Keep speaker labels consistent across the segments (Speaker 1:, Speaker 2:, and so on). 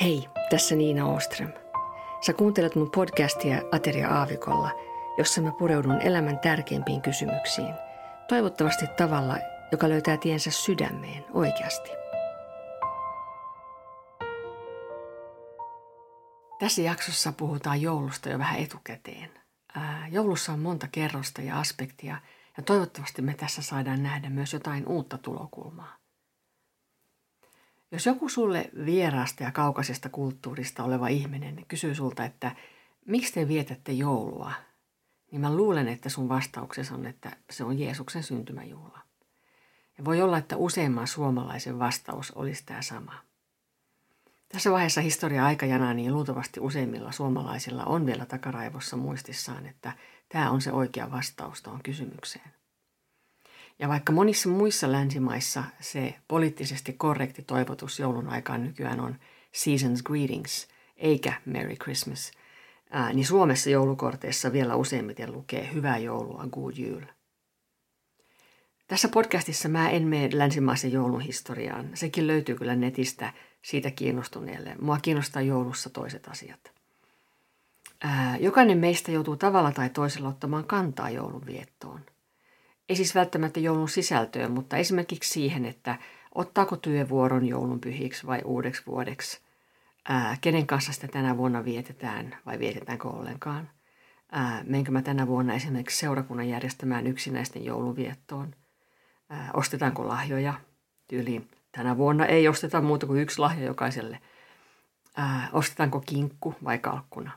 Speaker 1: Hei, tässä Niina Oström. Sä kuuntelet mun podcastia Ateria Aavikolla, jossa mä pureudun elämän tärkeimpiin kysymyksiin. Toivottavasti tavalla, joka löytää tiensä sydämeen oikeasti. Tässä jaksossa puhutaan joulusta jo vähän etukäteen. Ää, joulussa on monta kerrosta ja aspektia, ja toivottavasti me tässä saadaan nähdä myös jotain uutta tulokulmaa. Jos joku sulle vieraasta ja kaukaisesta kulttuurista oleva ihminen kysyy sulta, että miksi te vietätte joulua, niin mä luulen, että sun vastauksesi on, että se on Jeesuksen syntymäjuhla. Ja voi olla, että useimman suomalaisen vastaus olisi tämä sama. Tässä vaiheessa historia aikajana niin luultavasti useimmilla suomalaisilla on vielä takaraivossa muistissaan, että tämä on se oikea vastaus tuohon kysymykseen. Ja vaikka monissa muissa länsimaissa se poliittisesti korrekti toivotus joulun aikaan nykyään on Season's Greetings eikä Merry Christmas, ää, niin Suomessa joulukorteissa vielä useimmiten lukee Hyvää joulua, Good Jul. Tässä podcastissa mä en mene länsimaisen joulun historiaan. Sekin löytyy kyllä netistä siitä kiinnostuneelle. Mua kiinnostaa joulussa toiset asiat. Ää, jokainen meistä joutuu tavalla tai toisella ottamaan kantaa joulun viettoon – ei siis välttämättä joulun sisältöön, mutta esimerkiksi siihen, että ottaako työvuoron joulun pyhiksi vai uudeksi vuodeksi. Ää, kenen kanssa sitä tänä vuonna vietetään vai vietetäänkö ollenkaan. Ää, menkö mä tänä vuonna esimerkiksi seurakunnan järjestämään yksinäisten jouluviettoon. Ää, ostetaanko lahjoja tyyliin. Tänä vuonna ei osteta muuta kuin yksi lahja jokaiselle. Ää, ostetaanko kinkku vai kalkkuna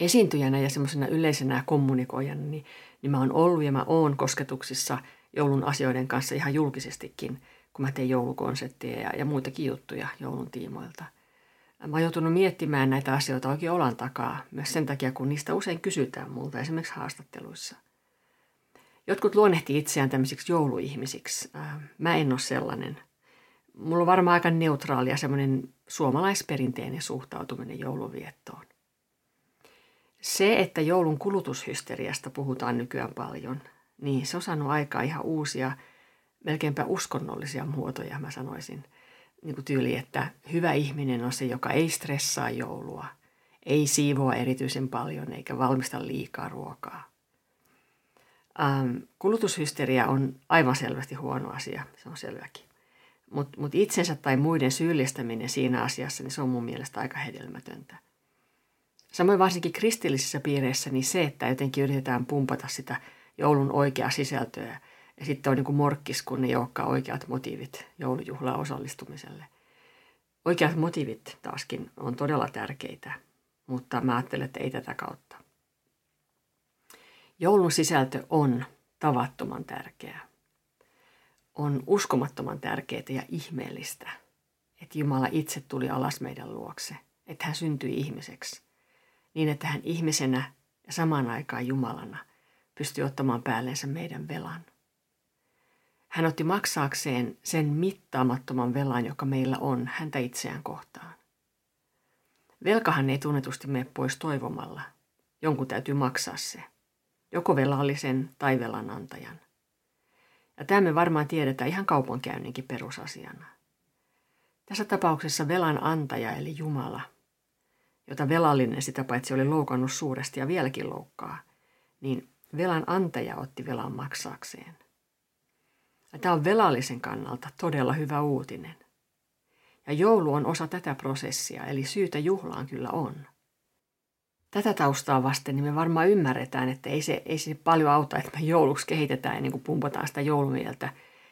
Speaker 1: esiintyjänä ja semmoisena yleisenä kommunikoijana, niin, niin mä oon ollut ja mä oon kosketuksissa joulun asioiden kanssa ihan julkisestikin, kun mä teen joulukonsertteja ja, ja muitakin juttuja joulun tiimoilta. Mä oon joutunut miettimään näitä asioita oikein olan takaa, myös sen takia, kun niistä usein kysytään multa esimerkiksi haastatteluissa. Jotkut luonnehtii itseään tämmöisiksi jouluihmisiksi. Mä en ole sellainen. Mulla on varmaan aika neutraalia semmoinen suomalaisperinteinen suhtautuminen jouluviettoon. Se, että joulun kulutushysteriasta puhutaan nykyään paljon, niin se on saanut aikaa ihan uusia, melkeinpä uskonnollisia muotoja, mä sanoisin. Niin kuin tyyli, että hyvä ihminen on se, joka ei stressaa joulua, ei siivoa erityisen paljon eikä valmista liikaa ruokaa. Ähm, kulutushysteria on aivan selvästi huono asia, se on selväkin. Mutta mut itsensä tai muiden syyllistäminen siinä asiassa, niin se on mun mielestä aika hedelmätöntä. Samoin varsinkin kristillisissä piireissä niin se, että jotenkin yritetään pumpata sitä joulun oikeaa sisältöä ja sitten on niin kuin morkkis, kun ne olekaan oikeat motiivit joulujuhlaan osallistumiselle. Oikeat motiivit taaskin on todella tärkeitä, mutta mä ajattelen, että ei tätä kautta. Joulun sisältö on tavattoman tärkeää. On uskomattoman tärkeää ja ihmeellistä, että Jumala itse tuli alas meidän luokse, että hän syntyi ihmiseksi niin että hän ihmisenä ja samaan aikaan Jumalana pystyi ottamaan päällensä meidän velan. Hän otti maksaakseen sen mittaamattoman velan, joka meillä on häntä itseään kohtaan. Velkahan ei tunnetusti mene pois toivomalla. Jonkun täytyy maksaa se. Joko velallisen tai velanantajan. Ja tämä me varmaan tiedetään ihan kaupankäynninkin perusasiana. Tässä tapauksessa velan antaja eli Jumala – jota velallinen sitä paitsi oli loukannut suuresti ja vieläkin loukkaa, niin velan antaja otti velan maksaakseen. Ja tämä on velallisen kannalta todella hyvä uutinen. Ja joulu on osa tätä prosessia, eli syytä juhlaan kyllä on. Tätä taustaa vasten niin me varmaan ymmärretään, että ei se, ei se paljon auta, että me jouluksi kehitetään ja niin kuin pumpataan sitä joulumieltä.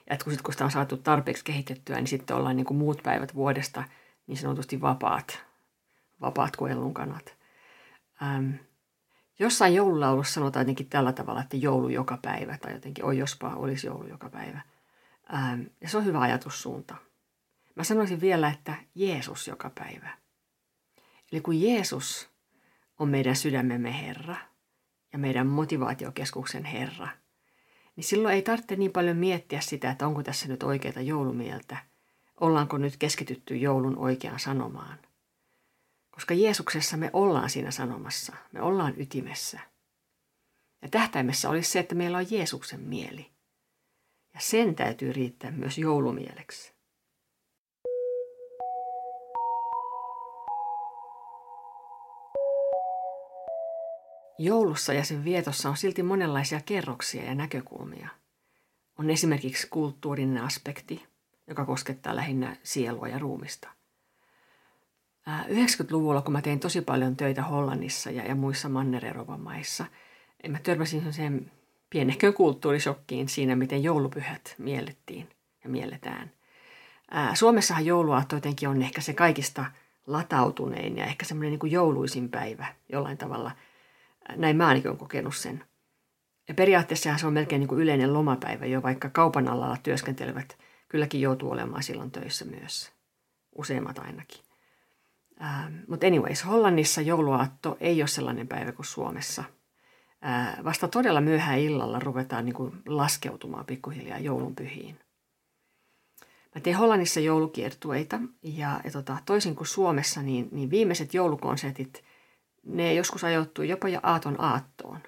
Speaker 1: Ja että kun, sit, kun sitä on saatu tarpeeksi kehitettyä, niin sitten ollaan niin kuin muut päivät vuodesta niin sanotusti vapaat vapaat kuin ellunkanat. Ähm, jossain joululaulussa sanotaan jotenkin tällä tavalla, että joulu joka päivä, tai jotenkin oi jospa olisi joulu joka päivä. Ähm, ja se on hyvä ajatussuunta. Mä sanoisin vielä, että Jeesus joka päivä. Eli kun Jeesus on meidän sydämemme Herra ja meidän motivaatiokeskuksen Herra, niin silloin ei tarvitse niin paljon miettiä sitä, että onko tässä nyt oikeita joulumieltä, ollaanko nyt keskitytty joulun oikeaan sanomaan – koska Jeesuksessa me ollaan siinä sanomassa, me ollaan ytimessä. Ja tähtäimessä olisi se, että meillä on Jeesuksen mieli. Ja sen täytyy riittää myös joulumieleksi. Joulussa ja sen vietossa on silti monenlaisia kerroksia ja näkökulmia. On esimerkiksi kulttuurinen aspekti, joka koskettaa lähinnä sielua ja ruumista. 90-luvulla, kun mä tein tosi paljon töitä Hollannissa ja, ja muissa manner maissa, mä törmäsin sen pienehkön kulttuurishokkiin siinä, miten joulupyhät miellettiin ja mielletään. Suomessahan jouluaatto jotenkin on ehkä se kaikista latautunein ja ehkä semmoinen niin jouluisin päivä jollain tavalla. Näin mä ainakin olen kokenut sen. Ja periaatteessa se on melkein niin kuin yleinen lomapäivä jo, vaikka kaupan alalla työskentelevät kylläkin joutuu olemaan silloin töissä myös. Useimmat ainakin. Ähm, Mutta anyways, Hollannissa jouluaatto ei ole sellainen päivä kuin Suomessa. Äh, vasta todella myöhään illalla ruvetaan niin kuin laskeutumaan pikkuhiljaa joulunpyhiin. Mä tein Hollannissa joulukiertueita ja, ja tota, toisin kuin Suomessa, niin, niin viimeiset joulukonsertit, ne joskus ajoittui jopa jo aaton aattoon.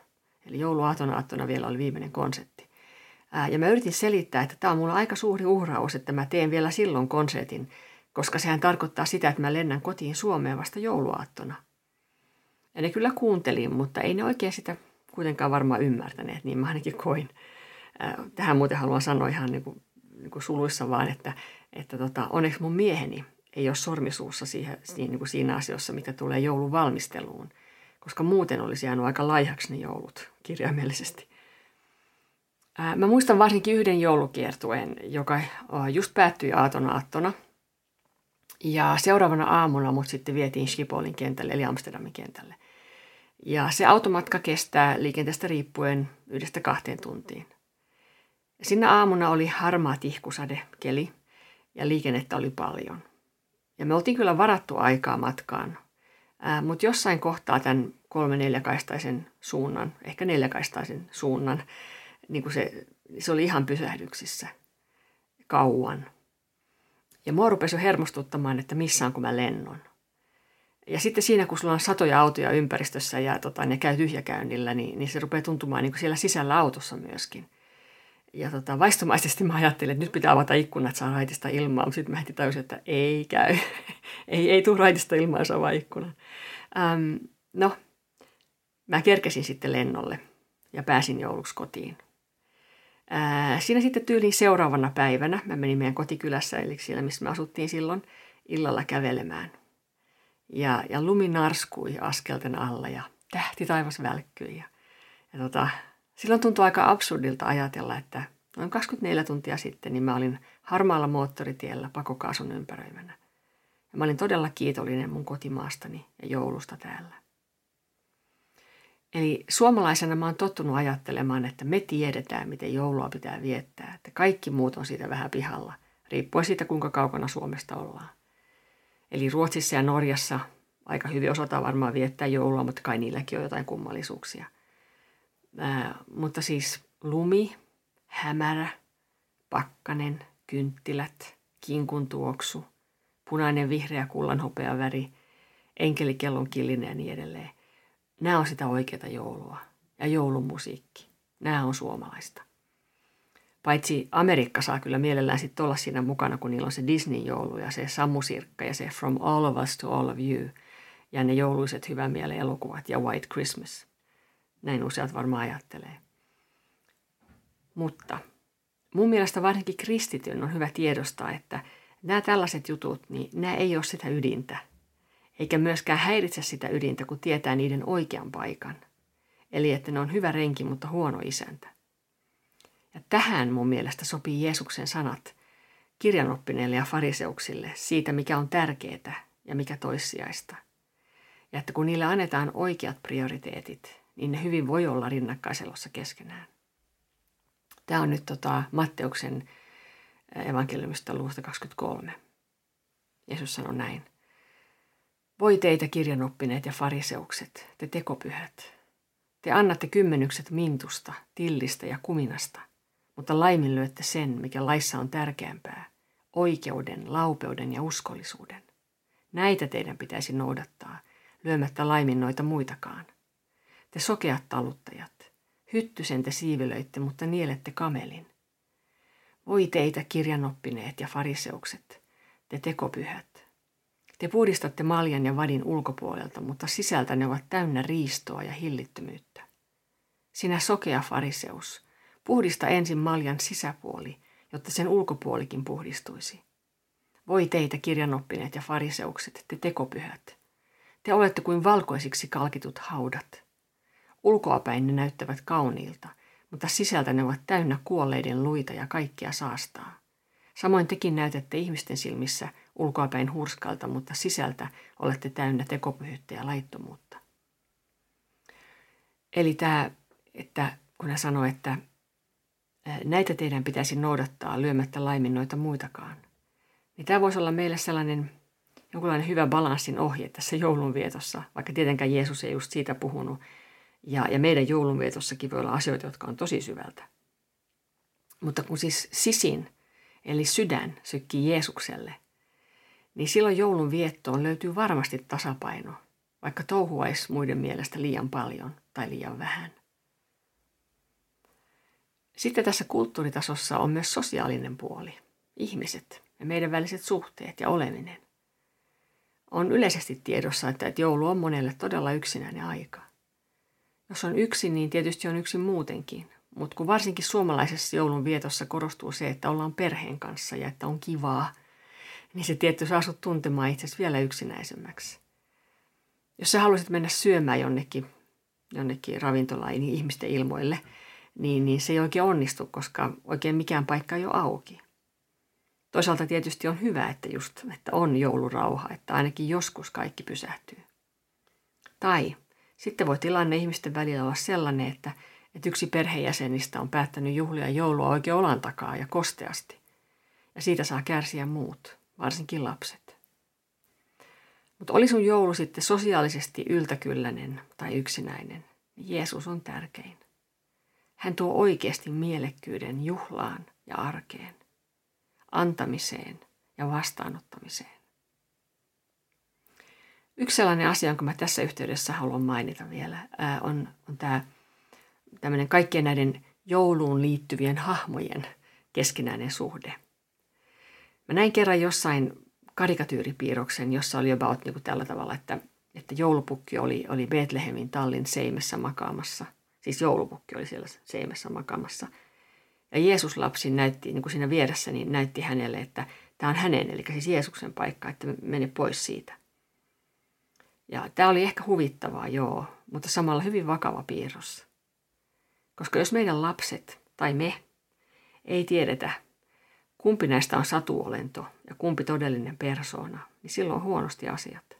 Speaker 1: Eli jouluaaton aattona vielä oli viimeinen konsertti. Ää, ja mä yritin selittää, että tämä on mulla aika suuri uhraus, että mä teen vielä silloin konsertin, koska sehän tarkoittaa sitä, että mä lennän kotiin Suomeen vasta jouluaattona. Ja ne kyllä kuuntelin, mutta ei ne oikein sitä kuitenkaan varmaan ymmärtäneet, niin mä ainakin koin. Tähän muuten haluan sanoa ihan niin kuin niin kuin suluissa vaan, että, että tota, onneksi mun mieheni ei ole sormisuussa siihen, siinä, niin kuin siinä asioissa, mitä tulee joulun valmisteluun, koska muuten olisi jäänyt aika laihaksi ne joulut kirjaimellisesti. Ää, mä muistan varsinkin yhden joulukiertueen, joka just päättyi aaton aattona. Ja seuraavana aamuna mut sitten vietiin Schipholin kentälle, eli Amsterdamin kentälle. Ja se automatka kestää liikenteestä riippuen yhdestä kahteen tuntiin. Sinä aamuna oli harmaa tihkusade, keli, ja liikennettä oli paljon. Ja me oltiin kyllä varattu aikaa matkaan, mutta jossain kohtaa tämän kolme neljäkaistaisen suunnan, ehkä neljäkaistaisen suunnan, niin kuin se, se oli ihan pysähdyksissä kauan. Ja mua rupesi jo hermostuttamaan, että missä on kun mä lennon. Ja sitten siinä, kun sulla on satoja autoja ympäristössä ja tota, ne käy tyhjäkäynnillä, niin, niin se rupeaa tuntumaan niin kuin siellä sisällä autossa myöskin ja tota, vaistomaisesti mä ajattelin, että nyt pitää avata ikkunat, saa raitista ilmaa, mutta sitten mä heti tajusin, että ei käy. ei, ei tule raitista ilmaa, jos avaa ikkunan. Ähm, no, mä kerkesin sitten lennolle ja pääsin jouluksi kotiin. Siinä sitten tyyliin seuraavana päivänä mä menin meidän kotikylässä, eli siellä missä me asuttiin silloin, illalla kävelemään. Ja, ja lumi narskui askelten alla ja tähti taivas välkkyi. Ja, ja tota, Silloin tuntui aika absurdilta ajatella, että noin 24 tuntia sitten niin mä olin harmaalla moottoritiellä pakokaasun ympäröimänä. Ja mä olin todella kiitollinen mun kotimaastani ja joulusta täällä. Eli suomalaisena mä oon tottunut ajattelemaan, että me tiedetään, miten joulua pitää viettää. Että kaikki muut on siitä vähän pihalla, riippuen siitä, kuinka kaukana Suomesta ollaan. Eli Ruotsissa ja Norjassa aika hyvin osataan varmaan viettää joulua, mutta kai niilläkin on jotain kummallisuuksia – Ää, mutta siis lumi, hämärä, pakkanen, kynttilät, kinkun tuoksu, punainen, vihreä, kullanhopea väri, enkelikellon killinen ja niin edelleen. Nämä on sitä oikeaa joulua ja joulumusiikki. Nämä on suomalaista. Paitsi Amerikka saa kyllä mielellään sitten olla siinä mukana, kun niillä on se Disney-joulu ja se Sammusirkka ja se From All of Us to All of You ja ne jouluiset hyvän mielen elokuvat ja White Christmas – näin useat varmaan ajattelee. Mutta mun mielestä varsinkin kristityn on hyvä tiedostaa, että nämä tällaiset jutut, niin nämä ei ole sitä ydintä. Eikä myöskään häiritse sitä ydintä, kun tietää niiden oikean paikan. Eli että ne on hyvä renki, mutta huono isäntä. Ja tähän mun mielestä sopii Jeesuksen sanat kirjanoppineille ja fariseuksille siitä, mikä on tärkeää ja mikä toissijaista. Ja että kun niille annetaan oikeat prioriteetit, niin ne hyvin voi olla rinnakkaiselossa keskenään. Tämä on nyt tota Matteuksen evankeliumista luvusta 23. Jeesus sanoi näin. Voi teitä kirjanoppineet ja fariseukset, te tekopyhät. Te annatte kymmenykset mintusta, tillistä ja kuminasta, mutta laiminlyötte sen, mikä laissa on tärkeämpää, oikeuden, laupeuden ja uskollisuuden. Näitä teidän pitäisi noudattaa, lyömättä laimin noita muitakaan. Te sokeat taluttajat, hyttysen te siivilöitte, mutta nielette kamelin. Voi teitä kirjanoppineet ja fariseukset, te tekopyhät. Te puhdistatte maljan ja vadin ulkopuolelta, mutta sisältä ne ovat täynnä riistoa ja hillittömyyttä. Sinä sokea fariseus, puhdista ensin maljan sisäpuoli, jotta sen ulkopuolikin puhdistuisi. Voi teitä kirjanoppineet ja fariseukset, te tekopyhät. Te olette kuin valkoisiksi kalkitut haudat. Ulkoapäin ne näyttävät kauniilta, mutta sisältä ne ovat täynnä kuolleiden luita ja kaikkia saastaa. Samoin tekin näytätte ihmisten silmissä ulkoapäin hurskalta, mutta sisältä olette täynnä tekopyhyyttä ja laittomuutta. Eli tämä, että kun hän sanoi, että näitä teidän pitäisi noudattaa lyömättä laimin noita muitakaan, niin tämä voisi olla meille sellainen jonkunlainen hyvä balanssin ohje tässä joulunvietossa, vaikka tietenkään Jeesus ei just siitä puhunut. Ja, ja meidän joulunvietossakin voi olla asioita, jotka on tosi syvältä. Mutta kun siis sisin, eli sydän, sykkii Jeesukselle, niin silloin joulun viettoon löytyy varmasti tasapaino, vaikka touhuaisi muiden mielestä liian paljon tai liian vähän. Sitten tässä kulttuuritasossa on myös sosiaalinen puoli, ihmiset ja meidän väliset suhteet ja oleminen. On yleisesti tiedossa, että joulu on monelle todella yksinäinen aika. Jos on yksin, niin tietysti on yksin muutenkin. Mutta kun varsinkin suomalaisessa joulun vietossa korostuu se, että ollaan perheen kanssa ja että on kivaa, niin se tietty saa sut tuntemaan itse vielä yksinäisemmäksi. Jos sä haluaisit mennä syömään jonnekin, jonnekin ravintolaan niin ihmisten ilmoille, niin, niin se ei oikein onnistu, koska oikein mikään paikka ei ole auki. Toisaalta tietysti on hyvä, että just, että on joulurauha, että ainakin joskus kaikki pysähtyy. Tai sitten voi tilanne ihmisten välillä olla sellainen, että, että yksi perheenjäsenistä on päättänyt juhlia joulua oikein olan takaa ja kosteasti. Ja siitä saa kärsiä muut, varsinkin lapset. Mutta oli sun joulu sitten sosiaalisesti yltäkylläinen tai yksinäinen, niin Jeesus on tärkein. Hän tuo oikeasti mielekkyyden juhlaan ja arkeen antamiseen ja vastaanottamiseen. Yksi sellainen asia, jonka mä tässä yhteydessä haluan mainita vielä, on, on tämä tämmöinen kaikkien näiden jouluun liittyvien hahmojen keskinäinen suhde. Mä näin kerran jossain karikatyyripiirroksen, jossa oli about niin kuin tällä tavalla, että, että joulupukki oli, oli Betlehemin tallin seimessä makaamassa. Siis joulupukki oli siellä seimessä makaamassa – ja Jeesus lapsi näytti, niin kuin siinä vieressä, niin näytti hänelle, että tämä on hänen, eli siis Jeesuksen paikka, että mene pois siitä. Ja tämä oli ehkä huvittavaa, joo, mutta samalla hyvin vakava piirros. Koska jos meidän lapset tai me ei tiedetä, kumpi näistä on satuolento ja kumpi todellinen persoona, niin silloin on huonosti asiat.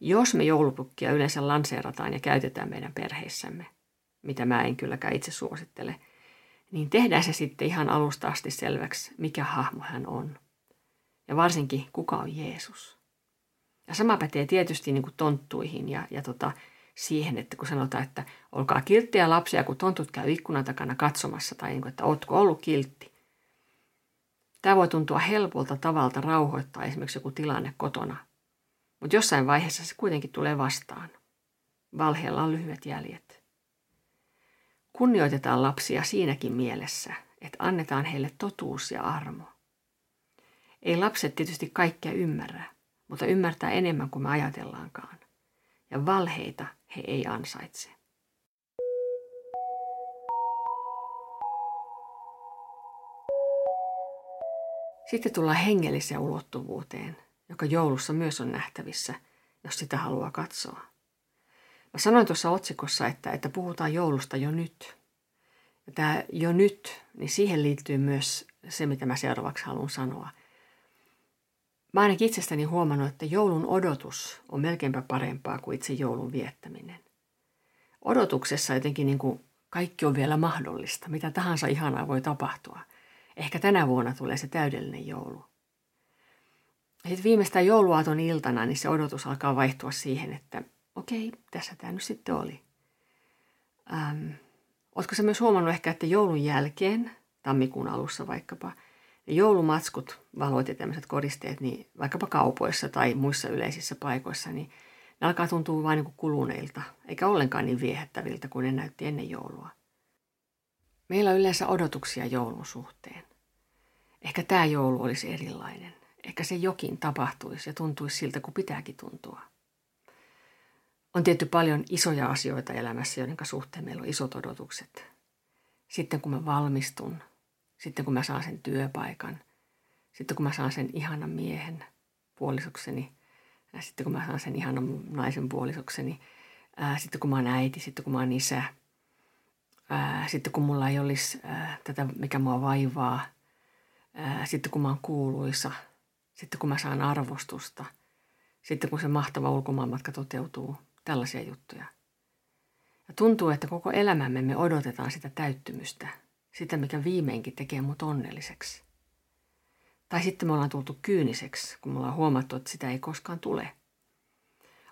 Speaker 1: Jos me joulupukkia yleensä lanseerataan ja käytetään meidän perheissämme, mitä mä en kylläkään itse suosittele – niin tehdään se sitten ihan alusta asti selväksi, mikä hahmo hän on. Ja varsinkin, kuka on Jeesus. Ja sama pätee tietysti niin kuin tonttuihin ja, ja tota, siihen, että kun sanotaan, että olkaa kilttejä lapsia, kun tontut käy ikkunan takana katsomassa, tai niin kuin, että ootko ollut kiltti. Tämä voi tuntua helpolta tavalta rauhoittaa esimerkiksi joku tilanne kotona, mutta jossain vaiheessa se kuitenkin tulee vastaan. Valheella on lyhyet jäljet. Kunnioitetaan lapsia siinäkin mielessä, että annetaan heille totuus ja armo. Ei lapset tietysti kaikkea ymmärrä, mutta ymmärtää enemmän kuin me ajatellaankaan. Ja valheita he ei ansaitse. Sitten tullaan hengelliseen ulottuvuuteen, joka joulussa myös on nähtävissä, jos sitä haluaa katsoa. Mä sanoin tuossa otsikossa, että, että puhutaan joulusta jo nyt. Ja tämä jo nyt, niin siihen liittyy myös se, mitä mä seuraavaksi haluan sanoa. Mä ainakin itsestäni huomannut, että joulun odotus on melkeinpä parempaa kuin itse joulun viettäminen. Odotuksessa jotenkin niin kuin kaikki on vielä mahdollista, mitä tahansa ihanaa voi tapahtua. Ehkä tänä vuonna tulee se täydellinen joulu. Sitten viimeistään jouluaaton iltana, niin se odotus alkaa vaihtua siihen, että okei, tässä tämä nyt sitten oli. Ähm, Oletko se myös huomannut ehkä, että joulun jälkeen, tammikuun alussa vaikkapa, joulumatskut, valot ja tämmöiset koristeet, niin vaikkapa kaupoissa tai muissa yleisissä paikoissa, niin ne alkaa tuntua vain niin kuluneilta, eikä ollenkaan niin viehättäviltä kuin ne näytti ennen joulua. Meillä on yleensä odotuksia joulun suhteen. Ehkä tämä joulu olisi erilainen. ehkä se jokin tapahtuisi ja tuntuisi siltä, kun pitääkin tuntua. On tietty paljon isoja asioita elämässä, joiden suhteen meillä on isot odotukset. Sitten kun mä valmistun, sitten kun mä saan sen työpaikan, sitten kun mä saan sen ihanan miehen puolisokseni, ja sitten kun mä saan sen ihanan naisen puolisokseni, ää, sitten kun mä oon äiti, sitten kun mä oon isä, ää, sitten kun mulla ei olisi ää, tätä, mikä mua vaivaa, ää, sitten kun mä oon kuuluisa, sitten kun mä saan arvostusta, sitten kun se mahtava ulkomaanmatka toteutuu, tällaisia juttuja. Ja tuntuu, että koko elämämme me odotetaan sitä täyttymystä, sitä mikä viimeinkin tekee mut onnelliseksi. Tai sitten me ollaan tultu kyyniseksi, kun me ollaan huomattu, että sitä ei koskaan tule.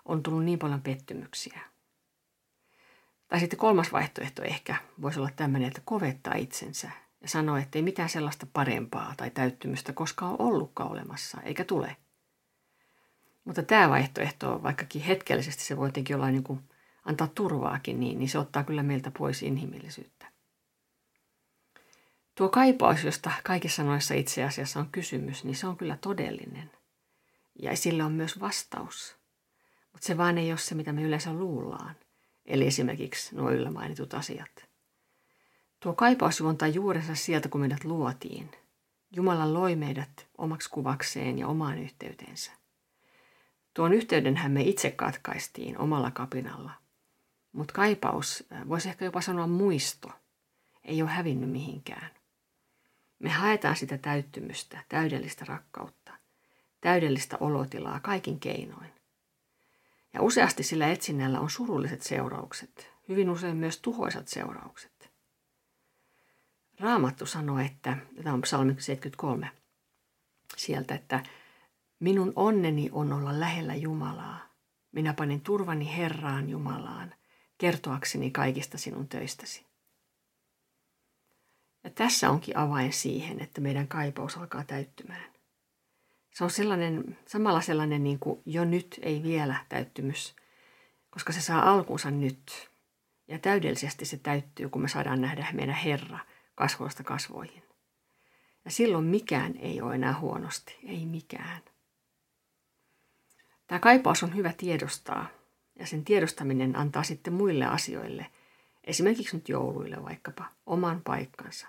Speaker 1: On tullut niin paljon pettymyksiä. Tai sitten kolmas vaihtoehto ehkä voisi olla tämmöinen, että kovettaa itsensä ja sanoo, että ei mitään sellaista parempaa tai täyttymystä koskaan ole ollutkaan olemassa, eikä tule. Mutta tämä vaihtoehto, vaikkakin hetkellisesti se voi jotenkin olla niin kuin antaa turvaakin niin, niin se ottaa kyllä meiltä pois inhimillisyyttä. Tuo kaipaus, josta kaikissa noissa itse asiassa on kysymys, niin se on kyllä todellinen. Ja sillä on myös vastaus. Mutta se vaan ei ole se, mitä me yleensä luullaan. Eli esimerkiksi nuo yllä mainitut asiat. Tuo kaipaus juontaa juurensa sieltä, kun meidät luotiin. Jumala loi meidät omaksi kuvakseen ja omaan yhteyteensä. Tuon yhteydenhän me itse katkaistiin omalla kapinalla. Mutta kaipaus, äh, voisi ehkä jopa sanoa muisto, ei ole hävinnyt mihinkään. Me haetaan sitä täyttymystä, täydellistä rakkautta, täydellistä olotilaa kaikin keinoin. Ja useasti sillä etsinnällä on surulliset seuraukset, hyvin usein myös tuhoisat seuraukset. Raamattu sanoo, että, tämä on psalmi 73, sieltä, että minun onneni on olla lähellä Jumalaa. Minä panin turvani Herraan Jumalaan, kertoakseni kaikista sinun töistäsi. Ja tässä onkin avain siihen, että meidän kaipaus alkaa täyttymään. Se on sellainen, samalla sellainen niin kuin jo nyt ei vielä täyttymys, koska se saa alkunsa nyt. Ja täydellisesti se täyttyy, kun me saadaan nähdä meidän Herra kasvoista kasvoihin. Ja silloin mikään ei ole enää huonosti, ei mikään. Tämä kaipaus on hyvä tiedostaa, ja sen tiedostaminen antaa sitten muille asioille, esimerkiksi nyt jouluille vaikkapa, oman paikkansa.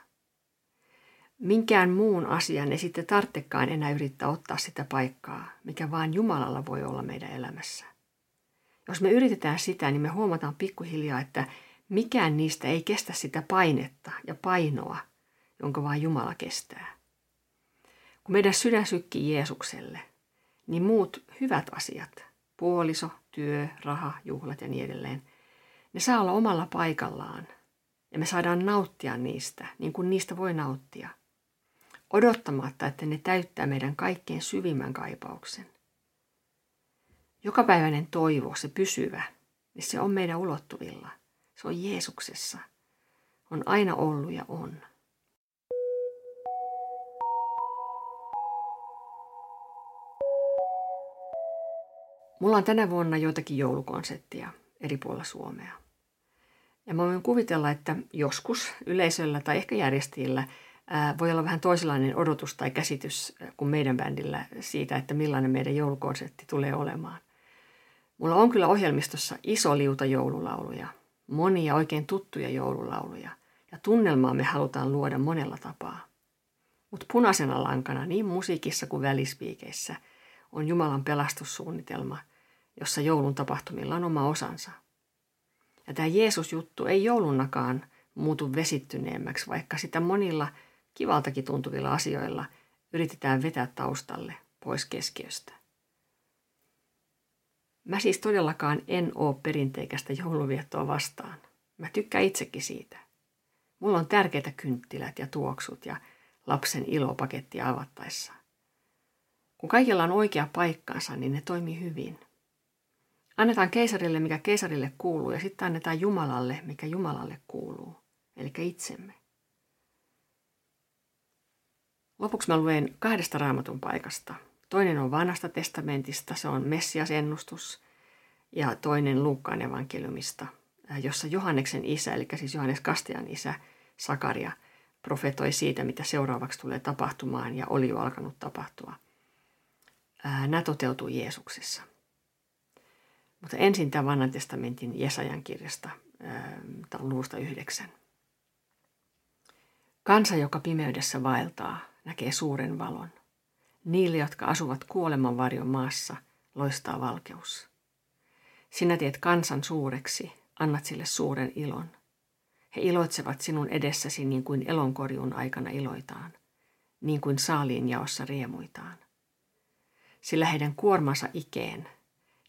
Speaker 1: Minkään muun asian ei sitten tarvitsekaan enää yrittää ottaa sitä paikkaa, mikä vain Jumalalla voi olla meidän elämässä. Jos me yritetään sitä, niin me huomataan pikkuhiljaa, että mikään niistä ei kestä sitä painetta ja painoa, jonka vain Jumala kestää. Kun meidän sydän sykkii Jeesukselle, niin muut hyvät asiat, puoliso, työ, raha, juhlat ja niin edelleen, ne saa olla omalla paikallaan ja me saadaan nauttia niistä, niin kuin niistä voi nauttia odottamatta, että ne täyttää meidän kaikkein syvimmän kaipauksen. Jokapäiväinen toivo, se pysyvä, niin se on meidän ulottuvilla. Se on Jeesuksessa. On aina ollut ja on. Mulla on tänä vuonna joitakin joulukonseptia eri puolilla Suomea. Ja mä voin kuvitella, että joskus yleisöllä tai ehkä järjestäjillä – voi olla vähän toisenlainen odotus tai käsitys kuin meidän bändillä siitä, että millainen meidän joulukonsertti tulee olemaan. Mulla on kyllä ohjelmistossa iso liuta joululauluja, monia oikein tuttuja joululauluja, ja tunnelmaa me halutaan luoda monella tapaa. Mutta punaisena lankana niin musiikissa kuin välispiikeissä on Jumalan pelastussuunnitelma, jossa joulun tapahtumilla on oma osansa. Ja tämä Jeesus-juttu ei joulunnakaan muutu vesittyneemmäksi, vaikka sitä monilla – kivaltakin tuntuvilla asioilla yritetään vetää taustalle pois keskiöstä. Mä siis todellakaan en oo perinteikästä jouluviettoa vastaan. Mä tykkään itsekin siitä. Mulla on tärkeitä kynttilät ja tuoksut ja lapsen ilopaketti avattaessa. Kun kaikilla on oikea paikkansa, niin ne toimii hyvin. Annetaan keisarille, mikä keisarille kuuluu, ja sitten annetaan Jumalalle, mikä Jumalalle kuuluu, eli itsemme. Lopuksi mä luen kahdesta raamatun paikasta. Toinen on vanhasta testamentista, se on Messias-ennustus, ja toinen Luukkaan evankeliumista, jossa Johanneksen isä, eli siis Johannes Kastian isä, Sakaria, profetoi siitä, mitä seuraavaksi tulee tapahtumaan ja oli jo alkanut tapahtua. nämä toteutuu Jeesuksessa. Mutta ensin tämä vanhan testamentin Jesajan kirjasta, on luvusta yhdeksän. Kansa, joka pimeydessä vaeltaa, näkee suuren valon. Niille, jotka asuvat kuoleman varjon maassa, loistaa valkeus. Sinä teet kansan suureksi, annat sille suuren ilon. He iloitsevat sinun edessäsi niin kuin elonkorjun aikana iloitaan, niin kuin saaliin jaossa riemuitaan. Sillä heidän kuormansa ikeen,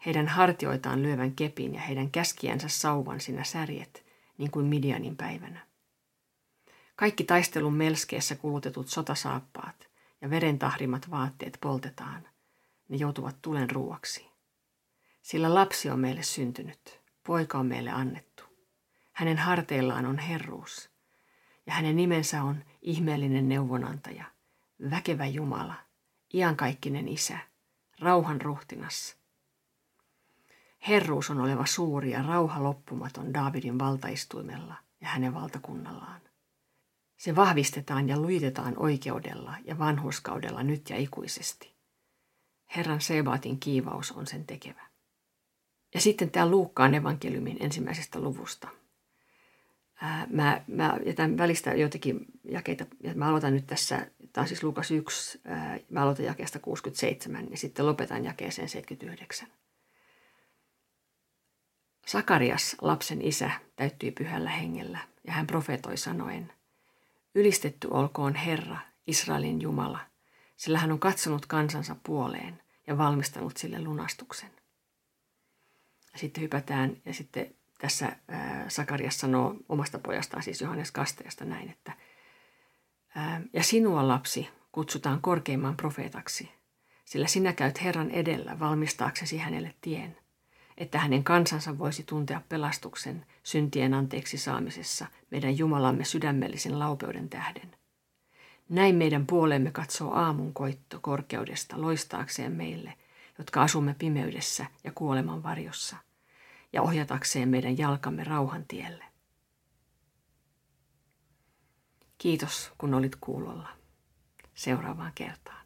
Speaker 1: heidän hartioitaan lyövän kepin ja heidän käskiänsä sauvan sinä särjet, niin kuin Midianin päivänä. Kaikki taistelun melskeessä kulutetut sotasaappaat ja verentahrimat vaatteet poltetaan. Ne joutuvat tulen ruuaksi. Sillä lapsi on meille syntynyt, poika on meille annettu. Hänen harteillaan on herruus, ja hänen nimensä on ihmeellinen neuvonantaja, väkevä Jumala, iankaikkinen isä, rauhan ruhtinas. Herruus on oleva suuri ja rauha loppumaton Daavidin valtaistuimella ja hänen valtakunnallaan. Se vahvistetaan ja luitetaan oikeudella ja vanhuskaudella nyt ja ikuisesti. Herran Sebaatin kiivaus on sen tekevä. Ja sitten tämä Luukkaan evankeliumin ensimmäisestä luvusta. Ää, mä, mä jätän välistä joitakin jakeita, ja mä aloitan nyt tässä, tämä on siis Luukas 1, ää, mä aloitan jakeesta 67 ja sitten lopetan jakeeseen 79. Sakarias, lapsen isä, täyttyi pyhällä hengellä ja hän profetoi sanoen – Ylistetty olkoon Herra, Israelin Jumala, sillä hän on katsonut kansansa puoleen ja valmistanut sille lunastuksen. Sitten hypätään ja sitten tässä Sakarias sanoo omasta pojastaan, siis Johannes Kasteesta näin, että ja sinua lapsi kutsutaan korkeimman profeetaksi, sillä sinä käyt Herran edellä valmistaaksesi hänelle tien – että hänen kansansa voisi tuntea pelastuksen syntien anteeksi saamisessa meidän Jumalamme sydämellisen laupeuden tähden. Näin meidän puolemme katsoo aamun koitto korkeudesta loistaakseen meille, jotka asumme pimeydessä ja kuoleman varjossa, ja ohjatakseen meidän jalkamme rauhan tielle. Kiitos, kun olit kuulolla. Seuraavaan kertaan.